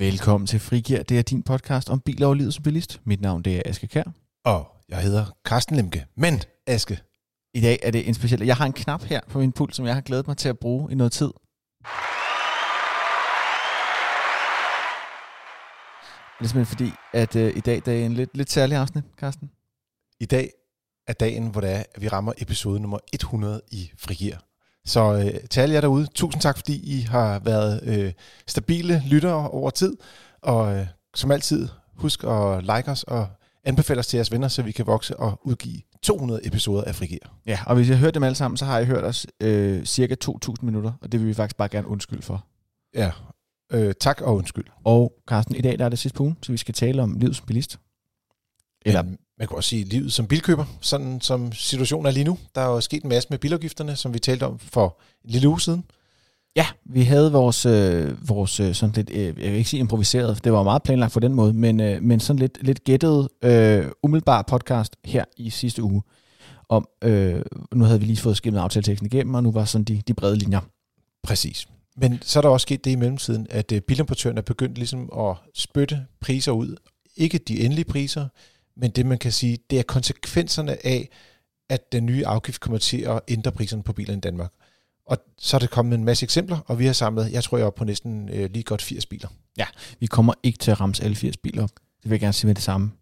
Velkommen til Frigir. Det er din podcast om biler og livet som bilist. Mit navn det er Aske Kær. Og jeg hedder Carsten Lemke. Men, Aske, I dag er det en speciel... Jeg har en knap her på min pult, som jeg har glædet mig til at bruge i noget tid. Det er simpelthen fordi, at øh, i dag det er en lidt, lidt særlig afsnit, Carsten. i dag er dagen, hvor det er, at vi rammer episode nummer 100 i Frigir. Så øh, til alle jer derude, tusind tak, fordi I har været øh, stabile lyttere over tid. Og øh, som altid, husk at like os og anbefale os til jeres venner, så vi kan vokse og udgive 200 episoder af Frigir. Ja, og hvis I har hørt dem alle sammen, så har I hørt os øh, cirka 2.000 minutter, og det vil vi faktisk bare gerne undskylde for. Ja, øh, tak og undskyld. Og Carsten, i dag der er det sidste på ugen, så vi skal tale om livet som bilist. Eller, Men man kan også sige livet som bilkøber, sådan som situationen er lige nu. Der er jo sket en masse med bilafgifterne, som vi talte om for en lille uge siden. ja, vi havde vores, øh, vores øh, sådan lidt, øh, jeg vil ikke sige improviseret, det var meget planlagt på den måde, men, øh, men sådan lidt, lidt gættet, øh, umiddelbar podcast her i sidste uge, om, øh, nu havde vi lige fået skimmet aftaleteksten igennem, og nu var sådan de, de brede linjer. Præcis. Men så er der også sket det i mellemtiden, at øh, bilimportøren er begyndt ligesom at spytte priser ud. Ikke de endelige priser, men det man kan sige, det er konsekvenserne af, at den nye afgift kommer til at ændre priserne på biler i Danmark. Og så er det kommet en masse eksempler, og vi har samlet, jeg tror jeg er oppe på næsten øh, lige godt 80 biler. Vi kommer ikke til at ramse alle 80 biler op. Det vil jeg gerne sige med det samme.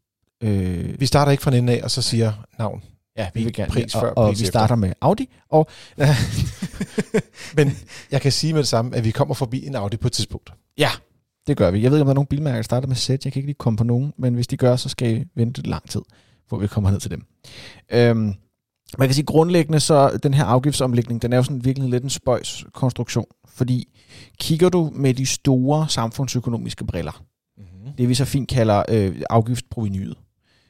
Øh, Vi starter ikke fra den ende af, og så siger navn. ja, vi vil gerne, pris og, før, og pris vi efter. starter med Audi, og Men jeg kan sige med det samme, at vi kommer forbi en Audi på et tidspunkt. ja, det gør vi. Jeg ved ikke, om der er nogle bilmærker, der starter med Z. Jeg kan ikke lige komme på nogen, men hvis de gør, så skal I vente lang tid, hvor vi kommer ned til dem. Øhm, man kan sige grundlæggende, så den her afgiftsomlægning, den er jo sådan virkelig lidt en spøjs konstruktion, fordi kigger du med de store samfundsøkonomiske briller, Mm-hmm. det vi så fint kalder øh, afgiftsprovenyet,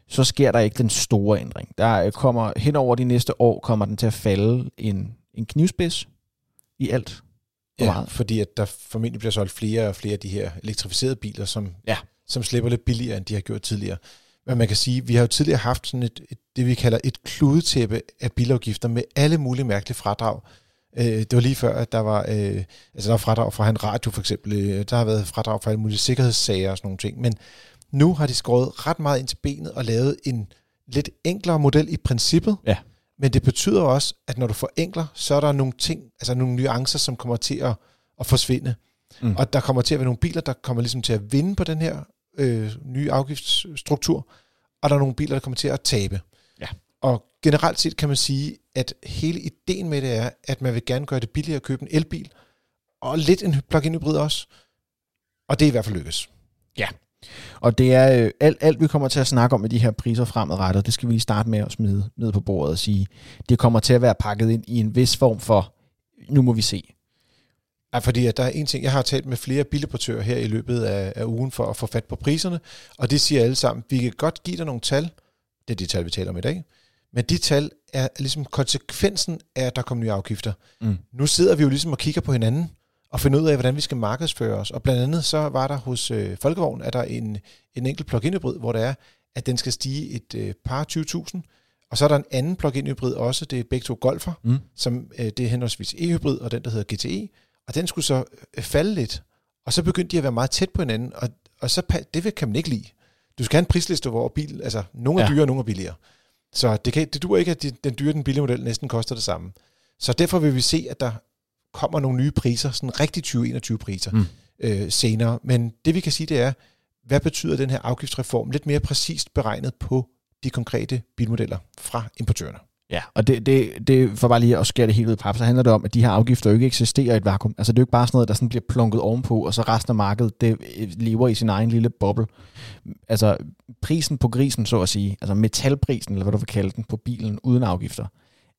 så sker der ikke den store ændring. Der øh, kommer hen over de næste år, kommer den til at falde en, en knivspids i alt. Ja, meget? fordi at der formentlig bliver solgt flere og flere af de her elektrificerede biler, som, Ja. som slipper lidt billigere, end de har gjort tidligere. Men man kan sige, vi har jo tidligere haft sådan et, et det, vi kalder et kludetæppe af bilafgifter med alle mulige mærkelige fradrag. Øh, det var lige før, at der var, øh, altså der var fradrag fra en radio for eksempel. Øh, der har været fradrag for alle mulige sikkerhedssager og sådan nogle ting. Men nu har de skåret ret meget ind til benet og lavet en lidt enklere model i princippet. Ja. Men det betyder også, at når du forenkler, så er der nogle ting, altså nogle nuancer, som kommer til at, at forsvinde. Mm. Og der kommer til at være nogle biler, der kommer ligesom til at vinde på den her øh, nye afgiftsstruktur, og der er nogle biler, der kommer til at tabe. Ja. Og generelt set kan man sige, at hele ideen med det er, at man vil gerne gøre det billigere at købe en elbil, og lidt en plug-in hybrid også. Og det er i hvert fald lykkes. Og det er øh, alt, alt, vi kommer til at snakke om med de her priser fremadrettet, det skal vi lige starte med at smide ned på bordet og sige, det kommer til at være pakket ind i en vis form for, nu må vi se. Ja, fordi at der er en ting, jeg har talt med flere bilimportører her i løbet af, af ugen for at få fat på priserne, og det siger alle sammen, vi kan godt give dig nogle tal, det er de tal, vi taler om i dag, men de tal er ligesom konsekvensen af, at der kommer nye afgifter. Mm. Nu sidder vi jo ligesom og kigger på hinanden, og finder ud af, hvordan vi skal markedsføre os. Og blandt andet så var der hos øh, Folkevogn, er der en, en enkelt plug-in hybrid, hvor det er, at den skal stige et øh, par 20.000. Og så er der en anden plug-in hybrid også, det er begge to Golfer, Mm. som øh, det er henholdsvis e-hybrid og den, der hedder GTE. Og den skulle så øh, falde lidt. Og så begyndte de at være meget tæt på hinanden, og, og så det vil- kan man ikke lide. Du skal have en prisliste, hvor bil, altså nogle er Ja. dyre, og nogle er billigere. Så det, kan, det duer ikke, at de, den dyre den billige model næsten koster det samme. Så derfor vil vi se, at der kommer nogle nye priser, sådan rigtig 2021 priser Mm. øh, senere. Men det vi kan sige, det er, hvad betyder den her afgiftsreform lidt mere præcist beregnet på de konkrete bilmodeller fra importørerne. Ja, og det, det, det for bare lige at skære det helt ud i pap, så handler det om, at de her afgifter jo ikke eksisterer i et vakuum. Altså det er jo ikke bare sådan noget, der sådan bliver plunket ovenpå, og så resten af markedet, det øh, lever i sin egen lille boble. Altså prisen på grisen, så at sige, altså metalprisen, eller hvad du vil kalde den, på bilen uden afgifter,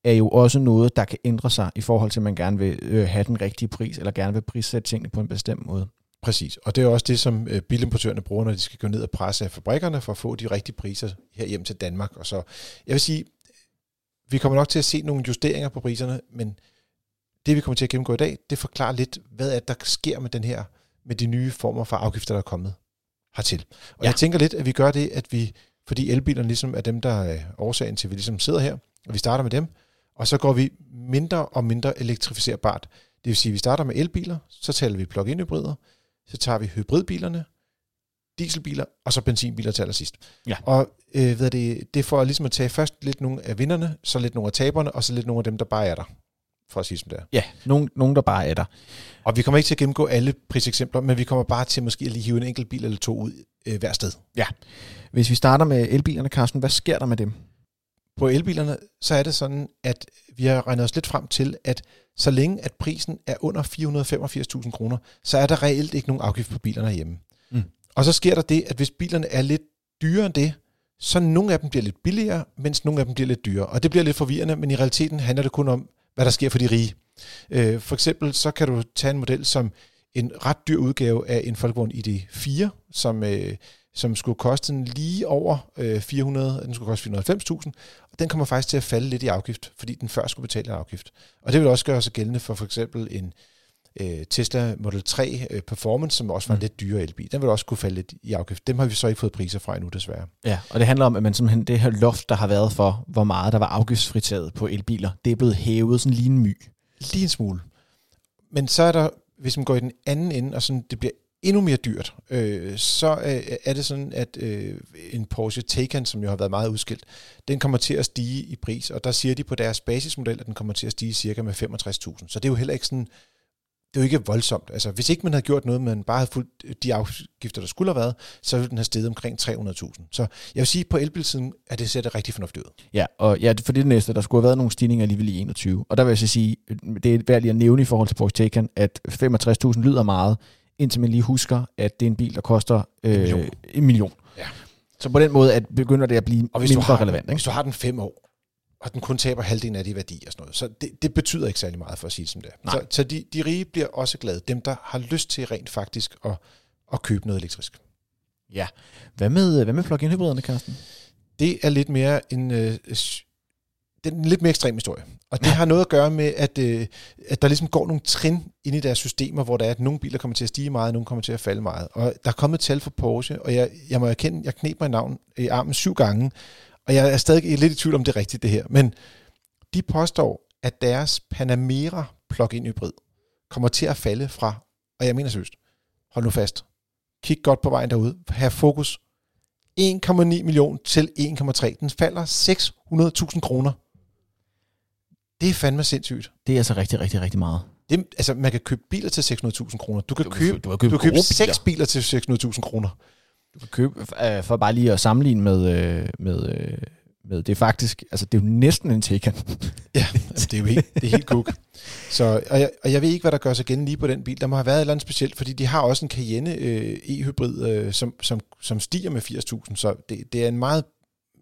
er jo også noget, der kan ændre sig i forhold til, at man gerne vil øh, have den rigtige pris, eller gerne vil prissætte tingene på en bestemt måde. Præcis, og det er også det, som øh, bilimportørerne bruger, når de skal gå ned og presse af fabrikkerne for at få de rigtige priser her hjem til Danmark. Og så, jeg vil sige, vi kommer nok til at se nogle justeringer på priserne, men det vi kommer til at gennemgå i dag, det forklarer lidt, hvad er der sker med den her, med de nye former for afgifter, der er kommet hertil. Og ja. jeg tænker lidt, at vi gør det, at vi, fordi elbilerne ligesom er dem, der er årsagen til, at vi ligesom sidder her, og vi starter med dem, og så går vi mindre og mindre elektrificerbart. Det vil sige, at vi starter med elbiler, så taler vi plug-in hybrider, så tager vi hybridbilerne, dieselbiler, og så benzinbiler til allersidst. Ja. Og øh, ved det, det får ligesom at tage først lidt nogle af vinderne, så lidt nogle af taberne, og så lidt nogle af dem, der bare er der, for at sige som det er. Ja, nogen, nogen der bare er der. Og vi kommer ikke til at gennemgå alle priseksempler, men vi kommer bare til måske at lige hive en enkelt bil eller to ud øh, hver sted. Hvis vi starter med elbilerne, Carsten, hvad sker der med dem? På elbilerne, så er det sådan, at vi har regnet os lidt frem til, at så længe at prisen er under 485.000 kroner, så er der reelt ikke nogen afgift på bilerne hjemme. Mm. Og så sker der det, at hvis bilerne er lidt dyrere end det, så nogle af dem bliver lidt billigere, mens nogle af dem bliver lidt dyrere. Og det bliver lidt forvirrende, men i realiteten handler det kun om, hvad der sker for de rige. Øh, for eksempel så kan du tage en model som en ret dyr udgave af en Volkswagen ID4, som, øh, som skulle koste lige over øh, 400, den skulle koste 490.000, og den kommer faktisk til at falde lidt i afgift, fordi den før skulle betale en afgift. Og det vil også gøre sig gældende for for eksempel en øh, Tesla Model 3 øh, Performance, som også var en Mm. lidt dyrere elbil. Den vil også kunne falde lidt i afgift. Dem har vi så ikke fået priser fra endnu, desværre. Ja, og det handler om, at man simpelthen, det her loft, der har været for, hvor meget der var afgiftsfritaget på elbiler, det er blevet hævet sådan lige en my. Lige en smule. Men så er der, hvis man går i den anden ende, og sådan, det bliver endnu mere dyrt, øh, så øh, er det sådan, at øh, en Porsche Taycan, som jo har været meget udskilt, den kommer til at stige i pris, og der siger de på deres basismodel, at den kommer til at stige cirka med 65.000. Så det er jo heller ikke sådan, det er jo ikke voldsomt. Altså, hvis ikke man havde gjort noget, men bare havde fulgt øh, de afgifter, der skulle have været, så ville den have steget omkring 300.000. Så jeg vil sige, på elbilsiden, er det ser det rigtig fornuftigt ud. Ja, og ja, for det det næste, der skulle have været nogle stigninger alligevel i 21. Og der vil jeg så sige, øh, det er værd lige at nævne i forhold til Porsche Taycan, at 65.000 lyder meget, indtil man lige husker, at det er en bil, der koster øh, en million. En million. Ja. Så på den måde at begynder det at blive Og hvis mindre du, har, relevant. Ikke? hvis du har den fem år, og den kun taber halvdelen af de værdi og sådan noget, så det, det betyder ikke særlig meget for at sige det som det er. Så, så de, de rige bliver også glade. Dem, der har lyst til rent faktisk at, at købe noget elektrisk. Ja. Hvad med, hvad med plug-in hybriderne, Carsten? Det er lidt mere en, øh, det er en lidt mere ekstrem historie. Og det har noget at gøre med, at, øh, at der ligesom går nogle trin ind i deres systemer, hvor der er, at nogle biler kommer til at stige meget, og nogle kommer til at falde meget. Og der er kommet et tal for Porsche, og jeg, jeg må erkende, jeg knep mig navn, i armen syv gange, og jeg er stadig lidt i tvivl om det er rigtigt, det her. Men de påstår, at deres Panamera plug-in hybrid kommer til at falde fra, og jeg mener seriøst, hold nu fast, kig godt på vejen derude, have fokus, 1,9 million til 1,3. Den falder 600.000 kroner. Det er fandme sindssygt. Det er altså rigtig, rigtig, rigtig meget. Det, altså, man kan købe biler til 600.000 kroner. Du kan Du købe, du kan købe du kan købe seks biler til 600.000 kroner. Du kan købe, øh, for bare lige at sammenligne med, øh, med, øh, med det er faktisk, altså det er jo næsten en Taycan. Ja, altså, det er jo helt, det er helt kuk. Så, og, jeg, og jeg ved ikke, hvad der gør sig gældende lige på den bil. Der må have været et eller andet specielt, fordi de har også en Cayenne øh, e-hybrid, øh, som, som, som stiger med 80.000. Så det, det er en meget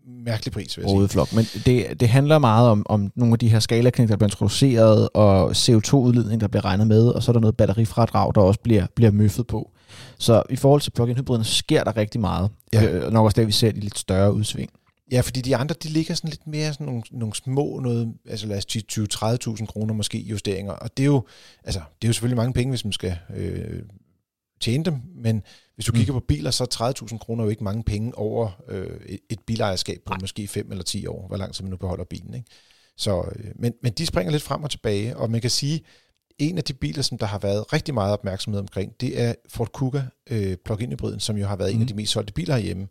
mærkelig pris, vil jeg sige. Rodeflok. Men det, det handler meget om, om nogle af de her skalaknæk, der bliver introduceret, og CO2-udledning, der bliver regnet med, og så er der noget batterifradrag, der også bliver, bliver møffet på. Så i forhold til plug-in hybriderne, så sker der rigtig meget. Ja. Øh, nok også det, vi ser de lidt større udsving. Ja, fordi de andre, de ligger sådan lidt mere sådan nogle, nogle små, noget, altså lad os sige 20-30.000 kroner måske justeringer, og det er jo, altså, det er jo selvfølgelig mange penge, hvis man skal øh, tjene dem, men hvis du Mm. mm. kigger på biler, så er 30.000 kroner jo ikke mange penge over øh, et- bilejerskab på Nej. måske 5 eller 10 år, hvor lang tid man nu beholder bilen. Ikke? Så, øh, men, men de springer lidt frem og tilbage, og man kan sige, en af de biler, som der har været rigtig meget opmærksomhed omkring, det er Ford Kuga øh, plug-in hybriden, som jo har været mm. en af Mhm. de mest solgte biler herhjemme.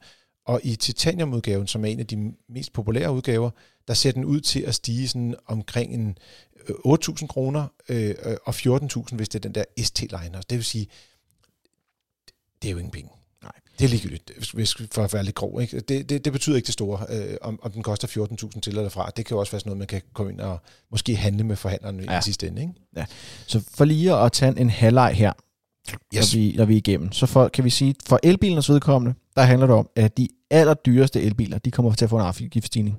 Og i Titanium-udgaven, som er en af de mest populære udgaver, der ser den ud til at stige sådan omkring en øh, 8.000 kroner øh, øh, og 14.000, hvis det er den der ST-liner. Det vil sige, det er jo ingen penge. Nej. Det er ligegyldigt, hvis- for at være lidt grov. Ikke? Det, det, det betyder ikke det store, øh, om, om den koster 14.000 til eller fra. Det kan jo også være sådan noget, man kan komme ind og måske handle med forhandleren ja. Ja. i sidste ende. Ikke? Så for lige at tage en halvleg her, Yes. når, vi, når vi er igennem, så for, kan vi sige, for elbilernes vedkommende, der handler det om, at de allerdyreste elbiler, de kommer til at få en afgiftsstigning.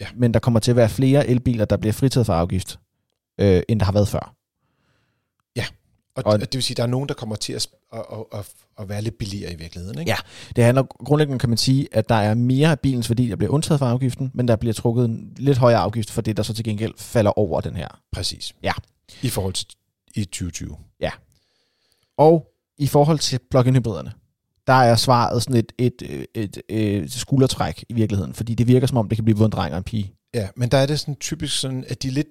Ja. Men der kommer til at være flere elbiler, der bliver fritaget for afgift, øh, end der har været før. Og, Og- det vil sige, at der er nogen, der kommer til at, at, at, at, være lidt billigere i virkeligheden. Ikke? Ja. Det handler grundlæggende, kan man sige, at der er mere af bilens værdi, der bliver undtaget fra afgiften, men der bliver trukket en lidt højere afgift for det, der så til gengæld falder over den her. Præcis. Ja. I forhold til i 2020. Og i forhold til plug-in hybriderne, der er svaret sådan et, et, et, et, et skuldertræk i virkeligheden, fordi det virker som om, det kan blive både en dreng og en pige. Ja, men der er det sådan typisk sådan, at de er lidt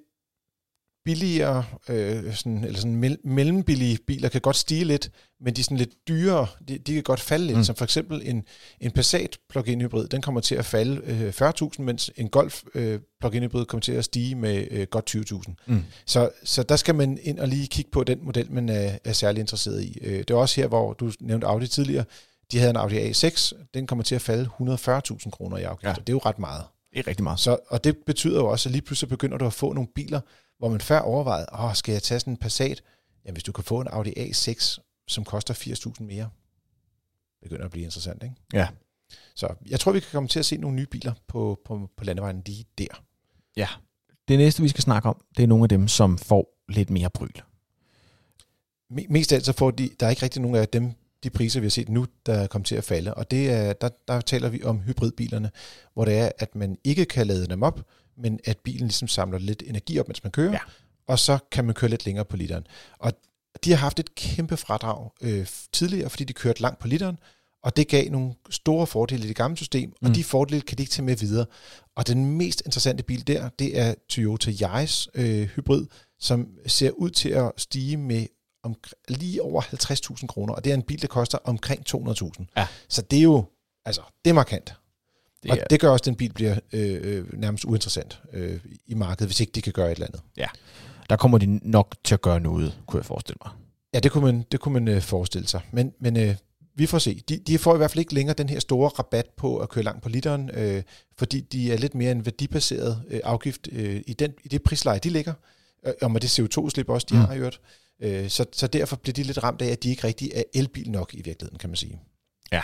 billigere, øh, sådan, eller sådan mell- mellembillige biler kan godt stige lidt, men de sådan lidt dyrere, de, de kan godt falde lidt, mm. som for eksempel en, en Passat plug-in hybrid, den kommer til at falde øh, 40.000, mens en Golf øh, plug-in hybrid kommer til at stige med øh, godt 20.000. Mm. Så, så der skal man ind og lige kigge på den model, man er, er særlig interesseret i. Øh, det er også her, hvor du nævnte Audi tidligere, de havde en Audi A6, den kommer til at falde 140.000 kroner i afgift, ja. det er jo ret meget. Det er rigtig meget. Så, og det betyder jo også, at lige pludselig begynder du at få nogle biler, hvor man før overvejede, åh, skal jeg tage sådan en Passat? Jamen, hvis du kan få en Audi A6, som koster 80.000 mere, begynder at blive interessant, ikke? Ja. Så jeg tror, vi kan komme til at se nogle nye biler på, på, på landevejen lige der. Ja. Det næste, vi skal snakke om, det er nogle af dem, som får lidt mere bryl. Mest af alt så får de, der er ikke rigtig nogen af dem, de priser, vi har set nu, der er kommet til at falde. Og det er, der, der taler vi om hybridbilerne, hvor det er, at man ikke kan lade dem op, men at bilen ligesom samler lidt energi op, mens man kører, ja. og så kan man køre lidt længere på literen. Og de har haft et kæmpe fradrag øh, tidligere, fordi de kørte langt på literen, og det gav nogle store fordele i det gamle system, og mm. de fordele kan de ikke tage med videre. Og den mest interessante bil der, det er Toyota Yaris øh, hybrid, som ser ud til at stige med om, lige over 50.000 kroner, og det er en bil, der koster omkring 200.000. Ja. Så det er jo, altså, det er markant. Det og det gør også, at den bil bliver øh, øh, nærmest uinteressant øh, i markedet, hvis ikke de kan gøre et eller andet. Ja, der kommer de nok til at gøre noget, kunne jeg forestille mig. Ja, det kunne man, det kunne man øh, forestille sig. Men, men øh, vi får se. De, de får i hvert fald ikke længere den her store rabat på at køre langt på literen, øh, fordi de er lidt mere en værdibaseret øh, afgift øh, i, den, i det prisleje, de ligger. Øh, og med det CO2-slip også, de mm. har gjort. Øh, så, så derfor bliver de lidt ramt af, at de ikke rigtig er elbil nok i virkeligheden, kan man sige. Ja,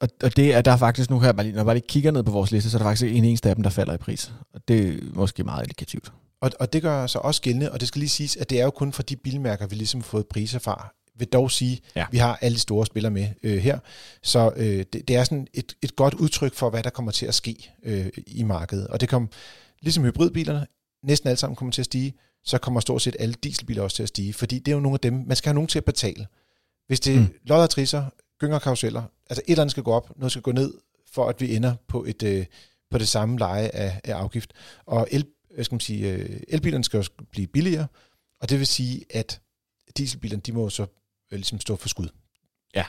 og, og det er der faktisk nu her, når jeg bare lige kigger ned på vores liste, så er der faktisk en eneste af dem, der falder i pris. Og det er måske meget indikativt. Og, og det gør så også gældende, og det skal lige siges, at det er jo kun for de bilmærker, vi ligesom har fået priser fra. vil dog sige, ja. at vi har alle de store spillere med øh, her. Så øh, det, det er sådan et, et godt udtryk for, hvad der kommer til at ske øh, i markedet. Og det kommer, ligesom hybridbilerne, næsten alle sammen kommer til at stige, så kommer stort set alle dieselbiler også til at stige, fordi det er jo nogle af dem, man skal have nogen til at betale. Hvis det mm. lodder trisser, gyngerkaruseller. altså et eller andet skal gå op, noget skal gå ned, for at vi ender på, et, øh, på det samme leje af, af afgift. Og el, skal man sige, øh, elbilerne skal også blive billigere, og det vil sige, at dieselbilerne, de må så øh, ligesom stå for skud. Ja,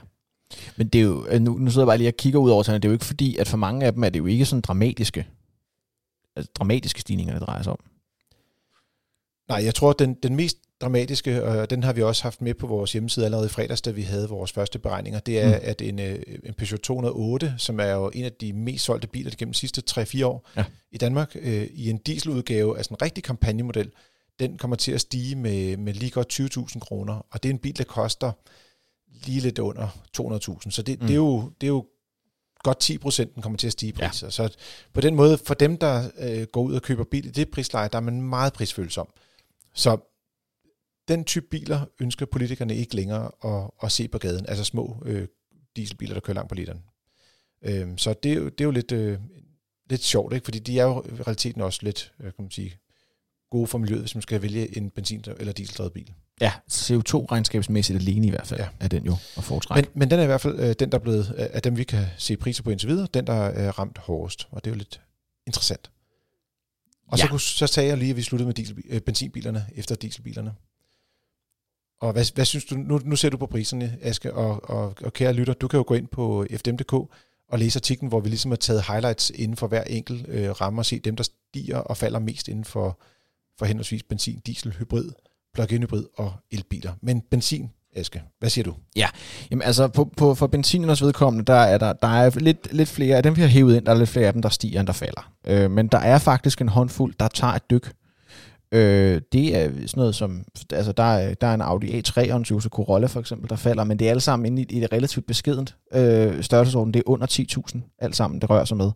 men det er jo, øh, nu, nu sidder jeg bare lige og kigger ud over tallene, det er jo ikke fordi, at for mange af dem er det jo ikke sådan dramatiske, altså dramatiske stigninger, det drejer sig om. Nej, jeg tror, den, den mest dramatiske, og den har vi også haft med på vores hjemmeside allerede i fredags, da vi havde vores første beregninger, det er, mm. at en, øh, en Peugeot 208, som er jo en af de mest solgte biler gennem de sidste 3-4 år ja. i Danmark, øh, i en dieseludgave, altså en rigtig kampagnemodel, den kommer til at stige med, med lige godt 20.000 kroner, og det er en bil, der koster lige lidt under 200.000, så det, mm. det, er jo, det er jo godt 10 procent, den kommer til at stige i priser. Ja. Så på den måde, for dem, der øh, går ud og køber bil i det prisleje, der er man meget prisfølsom. Så den type biler ønsker politikerne ikke længere at, at se på gaden, altså små øh, dieselbiler, der kører langt på literen. Øh, så det, er jo, det er jo lidt, øh, lidt sjovt, ikke? fordi de er jo i realiteten også lidt, øh, kan man sige, gode for miljøet, hvis man skal vælge en benzin- eller dieseldrevet bil. Ja, CO2-regnskabsmæssigt alene i hvert fald ja. er den jo at foretrække. Men, men den er i hvert fald øh, den, der er blevet, øh, af dem vi kan se priser på indtil videre, den der er ramt hårdest, og det er jo lidt interessant. Og ja. så, så sagde jeg lige, at vi sluttede med diesel, øh, benzinbilerne efter dieselbilerne. Og hvad, hvad synes du, nu, nu ser du på priserne, Aske, og, og, og kære lytter, du kan jo gå ind på fdm.dk og læse artiklen, hvor vi ligesom har taget highlights inden for hver enkelt øh, ramme og se dem, der stiger og falder mest inden for, for henholdsvis benzin, diesel, hybrid, plug-in hybrid og elbiler. Men benzin, Aske, hvad siger du? Ja, jamen altså på, på, for benziners vedkommende, der er der, der er lidt, lidt flere af dem, vi har hævet ind, der er lidt flere af dem, der stiger, end der falder. Øh, men der er faktisk en håndfuld, der tager et dyk Øh, det er sådan noget som, altså der er, der er en Audi A3 og en Toyota Corolla for eksempel, der falder, men det er alle sammen inde i, i det relativt beskedent øh, størrelsesorden. Det er under 10.000 alt sammen, det rører sig med.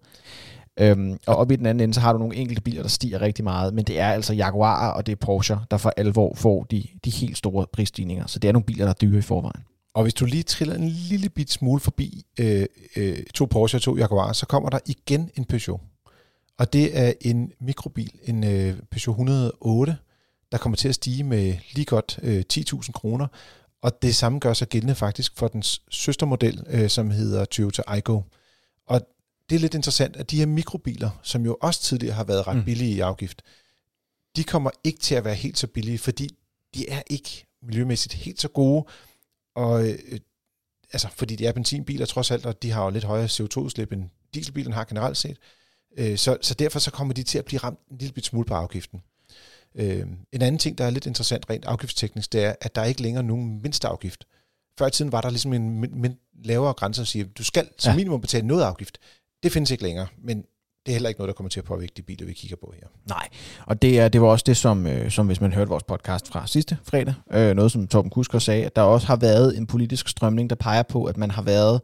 Øhm, og op i den anden ende, så har du nogle enkelte biler, der stiger rigtig meget, men det er altså Jaguar og det er Porsche, der for alvor får de, de helt store prisstigninger. Så det er nogle biler, der er dyre i forvejen. Og hvis du lige triller en lille bit smule forbi øh, øh, to Porsche og to Jaguar, så kommer der igen en Peugeot. Og det er en mikrobil, en øh, Peugeot 108, der kommer til at stige med lige godt øh, 10.000 kroner. Og det samme gør sig gældende faktisk for den søstermodel, øh, som hedder Toyota Aygo. Det er lidt interessant, at de her mikrobiler, som jo også tidligere har været ret mm. billige i afgift, de kommer ikke til at være helt så billige, fordi de er ikke miljømæssigt helt så gode, og øh, altså, fordi de er benzinbiler trods alt, og de har jo lidt højere CO2-udslip end dieselbilerne har generelt set. Øh, så, så derfor så kommer de til at blive ramt en lille smule på afgiften. Øh, en anden ting, der er lidt interessant rent afgiftsteknisk, det er, at der er ikke længere nogen mindste afgift. Før i tiden var der ligesom en min, min lavere grænse, som siger, at du skal som ja. minimum betale noget afgift. Det findes ikke længere, men det er heller ikke noget, der kommer til at påvirke de biler, vi kigger på her. Nej, og det, er, det var også det, som, øh, som hvis man hørte vores podcast fra sidste fredag, øh, noget som Torben Kusker sagde, at der også har været en politisk strømning, der peger på, at man har været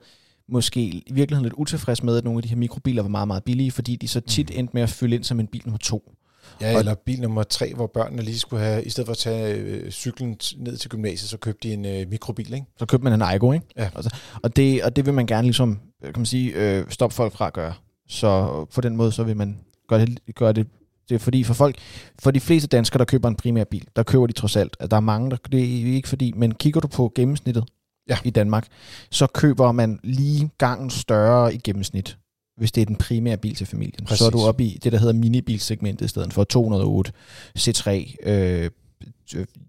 måske i virkeligheden lidt utilfreds med, at nogle af de her mikrobiler var meget, meget billige, fordi de så tit mm. endte med at fylde ind som en bil nummer to. Ja, og eller bil nummer tre, hvor børnene lige skulle have, i stedet for at tage øh, cyklen ned til gymnasiet, så købte de en øh, mikrobil, ikke? Så købte man en Aigo, ikke? Ja. Altså, og, det, og det vil man gerne ligesom, kan man sige, øh, stoppe folk fra at gøre. Så på den måde, så vil man gøre det, gøre det det er fordi for folk, for de fleste danskere, der køber en primær bil, der køber de trods alt. at Der er mange, der, det er ikke fordi, men kigger du på gennemsnittet ja. i Danmark, så køber man lige gangen større i gennemsnit, hvis det er den primære bil til familien. Præcis. Så er du oppe i det, der hedder minibilsegmentet i stedet for 208, C3, øh,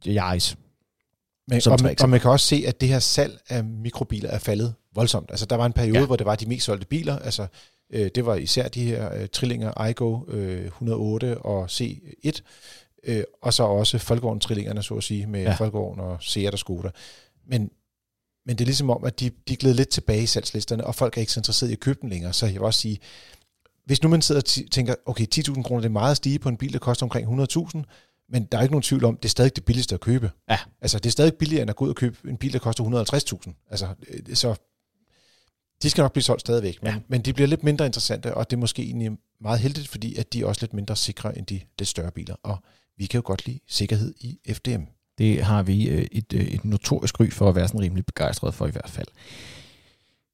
Yaris. Men, og, man, og man kan også se, at det her salg af mikrobiler er faldet voldsomt. Altså der var en periode, ja. hvor det var de mest solgte biler, altså Øh, det var især de her øh, trillinger, iGo øh, 108 og C1, øh, og så også Folkevogn-trillingerne, så at sige, med ja. Folkevogn og Seat og Skoda. Men, men det er ligesom om, at de, de er lidt tilbage i salgslisterne, og folk er ikke så interesserede i at købe dem længere. Så jeg vil også sige, hvis nu man sidder og tænker, okay, 10.000 kroner, det er meget at stige på en bil, der koster omkring 100.000, men der er ikke nogen tvivl om, det er stadig det billigste at købe. Ja. Altså, det er stadig billigere, end at gå ud og købe en bil, der koster 150.000. Altså, øh, så de skal nok blive solgt stadigvæk, men, ja. men de bliver lidt mindre interessante, og det er måske egentlig meget heldigt, fordi at de er også lidt mindre sikre end de lidt større biler. Og vi kan jo godt lide sikkerhed i FDM. Det har vi øh, et, øh, et notorisk ry for at være sådan rimelig begejstret for i hvert fald.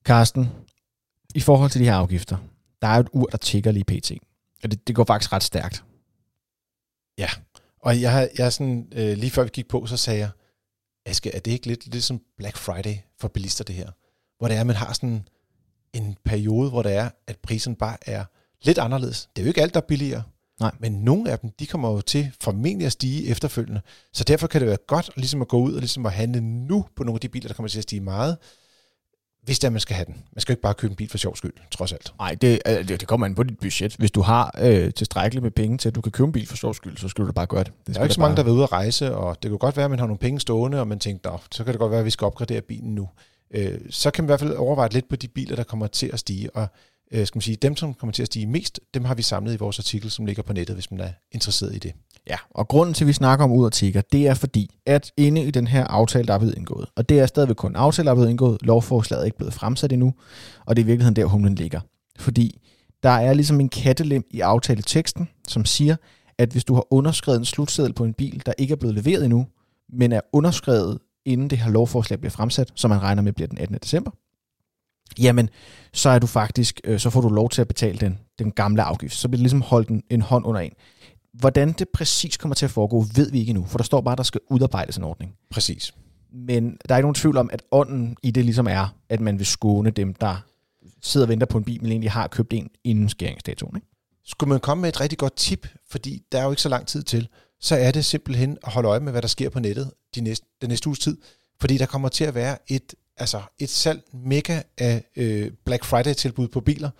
Karsten, i forhold til de her afgifter, der er jo et ur, der tigger lige pt. Og det, det går faktisk ret stærkt. Ja, og jeg har jeg sådan, øh, lige før vi gik på, så sagde jeg, Aske, er det ikke lidt, lidt som Black Friday for bilister det her? Hvor det er, at man har sådan en periode, hvor det er, at prisen bare er lidt anderledes. Det er jo ikke alt, der er billigere. Nej. Men nogle af dem, de kommer jo til formentlig at stige efterfølgende. Så derfor kan det være godt ligesom at gå ud og ligesom at handle nu på nogle af de biler, der kommer til at stige meget, hvis det er, man skal have den. Man skal jo ikke bare købe en bil for sjov skyld, trods alt. Nej, det, det, det kommer an på dit budget. Hvis du har øh, tilstrækkeligt med penge til, at du kan købe en bil for sjov skyld, så skal du da bare gøre det. det der er ikke så mange, bare... der vil ud at rejse, og det kan godt være, at man har nogle penge stående, og man tænker, så kan det godt være, at vi skal opgradere bilen nu øh, så kan man i hvert fald overveje lidt på de biler, der kommer til at stige. Og øh, skal man sige, dem, som kommer til at stige mest, dem har vi samlet i vores artikel, som ligger på nettet, hvis man er interesseret i det. Ja, og grunden til, at vi snakker om ud artikler, det er fordi, at inde i den her aftale, der er blevet indgået, og det er stadigvæk kun en aftale, der er blevet indgået, lovforslaget er ikke blevet fremsat endnu, og det er i virkeligheden der, humlen ligger. Fordi der er ligesom en kattelem i aftaleteksten, som siger, at hvis du har underskrevet en slutseddel på en bil, der ikke er blevet leveret endnu, men er underskrevet inden det her lovforslag bliver fremsat, som man regner med bliver den 18. december, jamen, så er du faktisk, øh, så får du lov til at betale den, den gamle afgift. Så bliver det ligesom holdt en, en hånd under en. Hvordan det præcis kommer til at foregå, ved vi ikke endnu, for der står bare, at der skal udarbejdes en ordning. Præcis. Men der er ikke nogen tvivl om, at ånden i det ligesom er, at man vil skåne dem, der sidder og venter på en bil, men egentlig har købt en inden skæringsdatoen. Ikke? Skulle man komme med et rigtig godt tip, fordi der er jo ikke så lang tid til, så er det simpelthen at holde øje med, hvad der sker på nettet de næste, den næste uges tid. Fordi der kommer til at være et, altså et salg mega af øh, Black Friday-tilbud på biler,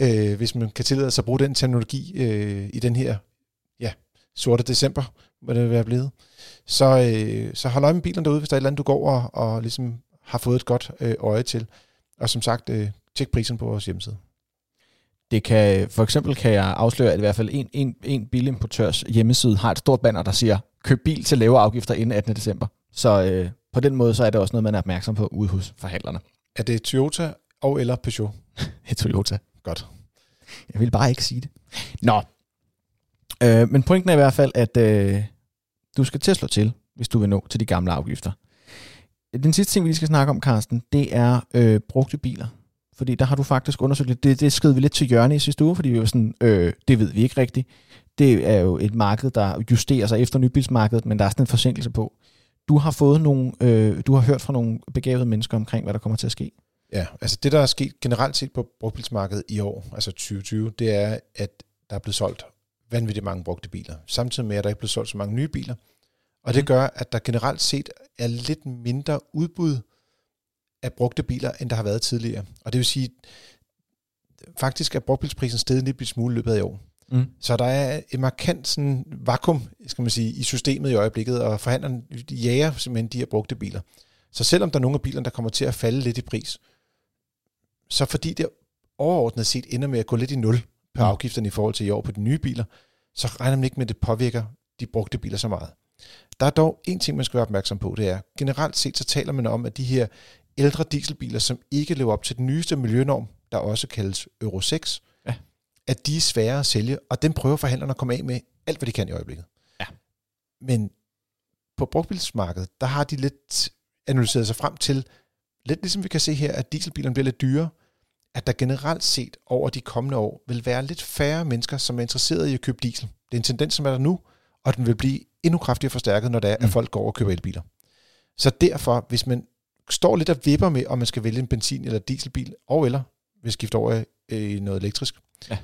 øh, hvis man kan tillade sig at bruge den teknologi øh, i den her ja, sorte december, hvad det vil være blevet. Så, øh, så hold øje med bilerne derude, hvis der er et eller andet, du går og, og ligesom har fået et godt øh, øje til. Og som sagt, øh, tjek prisen på vores hjemmeside. Det kan, for eksempel kan jeg afsløre, at i hvert fald en, en, en bilimportørs hjemmeside har et stort banner, der siger, køb bil til lave afgifter inden 18. december. Så øh, på den måde, så er det også noget, man er opmærksom på ude hos forhandlerne. Er det Toyota og eller Peugeot? det Toyota. Godt. Jeg vil bare ikke sige det. Nå. Øh, men pointen er i hvert fald, at øh, du skal til at slå til, hvis du vil nå til de gamle afgifter. Den sidste ting, vi lige skal snakke om, Carsten, det er øh, brugte biler. Fordi der har du faktisk undersøgt lidt. Det, det skrev vi lidt til hjørne i sidste uge, fordi vi var sådan, øh, det ved vi ikke rigtigt. Det er jo et marked, der justerer sig efter nybilsmarkedet, men der er sådan en forsinkelse på. Du har fået nogle, øh, du har hørt fra nogle begavede mennesker omkring, hvad der kommer til at ske. Ja, altså det, der er sket generelt set på brugtbilsmarkedet i år, altså 2020, det er, at der er blevet solgt vanvittigt mange brugte biler, samtidig med, at der ikke blev solgt så mange nye biler. Og det gør, at der generelt set er lidt mindre udbud af brugte biler, end der har været tidligere. Og det vil sige, faktisk er brugtbilsprisen steget en lille smule i løbet af år. Mm. Så der er et markant sådan, vakuum skal man sige, i systemet i øjeblikket, og forhandlerne jager simpelthen de her brugte biler. Så selvom der er nogle af bilerne, der kommer til at falde lidt i pris, så fordi det overordnet set ender med at gå lidt i nul på mm. afgifterne i forhold til i år på de nye biler, så regner man ikke med, at det påvirker de brugte biler så meget. Der er dog en ting, man skal være opmærksom på, det er, generelt set så taler man om, at de her ældre dieselbiler, som ikke lever op til den nyeste miljønorm, der også kaldes Euro 6, ja. At de er svære at sælge, og den prøver forhandlerne at komme af med alt, hvad de kan i øjeblikket. Ja. Men på brugtbilsmarkedet, der har de lidt analyseret sig frem til, lidt ligesom vi kan se her, at dieselbilerne bliver lidt dyrere, at der generelt set over de kommende år vil være lidt færre mennesker, som er interesserede i at købe diesel. Det er en tendens, som er der nu, og den vil blive endnu kraftigere forstærket, når det er, at mm. folk går over og køber elbiler. Så derfor, hvis man står lidt og vipper med, om man skal vælge en benzin- eller dieselbil, og eller vil skifte over i noget elektrisk, ja.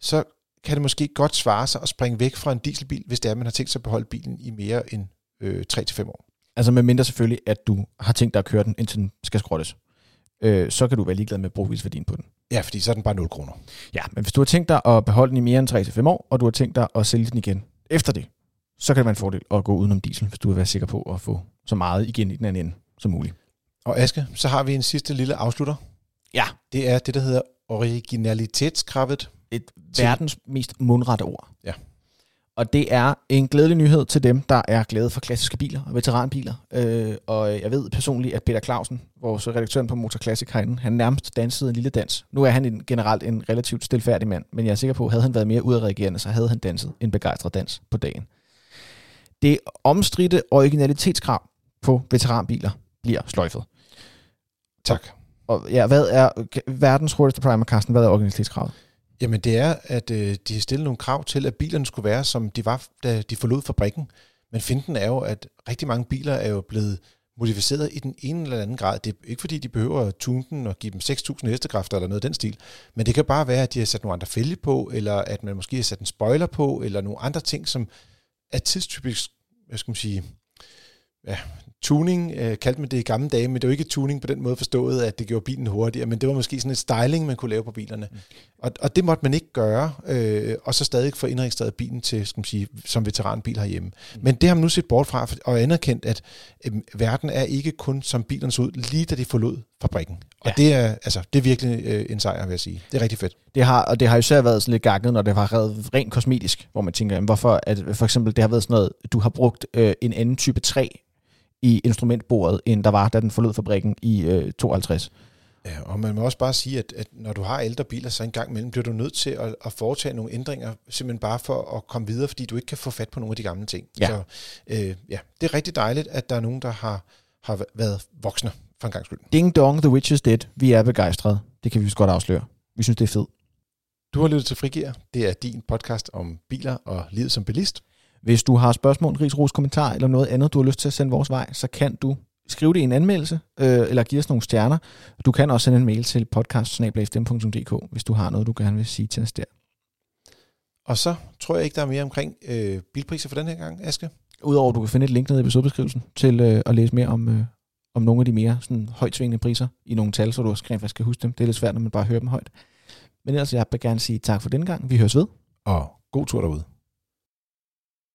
så kan det måske godt svare sig at springe væk fra en dieselbil, hvis det er, at man har tænkt sig at beholde bilen i mere end øh, 3-5 år. Altså med mindre selvfølgelig, at du har tænkt dig at køre den, indtil den skal skrottes. Øh, så kan du være ligeglad med brugvildsværdien på den. Ja, fordi så er den bare 0 kroner. Ja, men hvis du har tænkt dig at beholde den i mere end 3-5 år, og du har tænkt dig at sælge den igen efter det, så kan det være en fordel at gå udenom diesel, hvis du vil være sikker på at få så meget igen i den anden ende som muligt. Og Aske, så har vi en sidste lille afslutter. Ja. Det er det, der hedder originalitetskravet. Et til... verdens mest mundrette ord. Ja. Og det er en glædelig nyhed til dem, der er glade for klassiske biler og veteranbiler. Øh, og jeg ved personligt, at Peter Clausen, vores redaktør på Motor Classic herinde, han nærmest dansede en lille dans. Nu er han en, generelt en relativt stilfærdig mand, men jeg er sikker på, at havde han været mere udadreagerende, så havde han danset en begejstret dans på dagen. Det omstridte originalitetskrav på veteranbiler bliver sløjfet. Tak. Og, ja, hvad er verdens hurtigste primer, Carsten? Hvad er originalitetskravet? Jamen det er, at øh, de har stillet nogle krav til, at bilerne skulle være, som de var, da de forlod fabrikken. Men finden er jo, at rigtig mange biler er jo blevet modificeret i den ene eller anden grad. Det er ikke fordi, de behøver at tune den og give dem 6.000 hestekræfter eller noget af den stil. Men det kan bare være, at de har sat nogle andre fælge på, eller at man måske har sat en spoiler på, eller nogle andre ting, som er tidstypisk, hvad skal man sige, ja, tuning, øh, kaldte man det i gamle dage, men det var ikke tuning på den måde forstået, at det gjorde bilen hurtigere, men det var måske sådan et styling, man kunne lave på bilerne. Mm. Og, og det måtte man ikke gøre, øh, og så stadig få indregistreret bilen til, skal man sige, som veteranbil herhjemme. Mm. Men det har man nu set bort fra, og anerkendt, at øh, verden er ikke kun som bilerne så ud, lige da de forlod fabrikken. Og ja. det, er, altså, det er virkelig øh, en sejr, vil jeg sige. Det er rigtig fedt. Det har, og det har jo især været sådan lidt gakket, når det har været rent kosmetisk, hvor man tænker, jamen, hvorfor, at for eksempel det har været sådan noget, du har brugt øh, en anden type træ i instrumentbordet, end der var, da den forlod fabrikken i øh, 52. Ja, og man må også bare sige, at, at når du har ældre biler, så en gang imellem bliver du nødt til at, at foretage nogle ændringer, simpelthen bare for at komme videre, fordi du ikke kan få fat på nogle af de gamle ting. Ja. Så øh, ja, det er rigtig dejligt, at der er nogen, der har, har været voksne for en gang skyld. Ding dong, the witch is dead. Vi er begejstrede. Det kan vi godt afsløre. Vi synes, det er fedt. Du har lyttet til Frigir. Det er din podcast om biler og livet som bilist. Hvis du har spørgsmål, ris, ros, kommentar eller noget andet, du har lyst til at sende vores vej, så kan du skrive det i en anmeldelse, øh, eller give os nogle stjerner. Du kan også sende en mail til podcast hvis du har noget, du gerne vil sige til os der. Og så tror jeg ikke, der er mere omkring øh, bilpriser for den her gang, Aske. Udover at du kan finde et link ned i episodebeskrivelsen til øh, at læse mere om, øh, om nogle af de mere sådan, højt svingende priser i nogle tal, så du også rent faktisk kan huske dem. Det er lidt svært, når man bare hører dem højt. Men ellers jeg vil gerne sige tak for denne gang. Vi høres ved. Og god tur derude.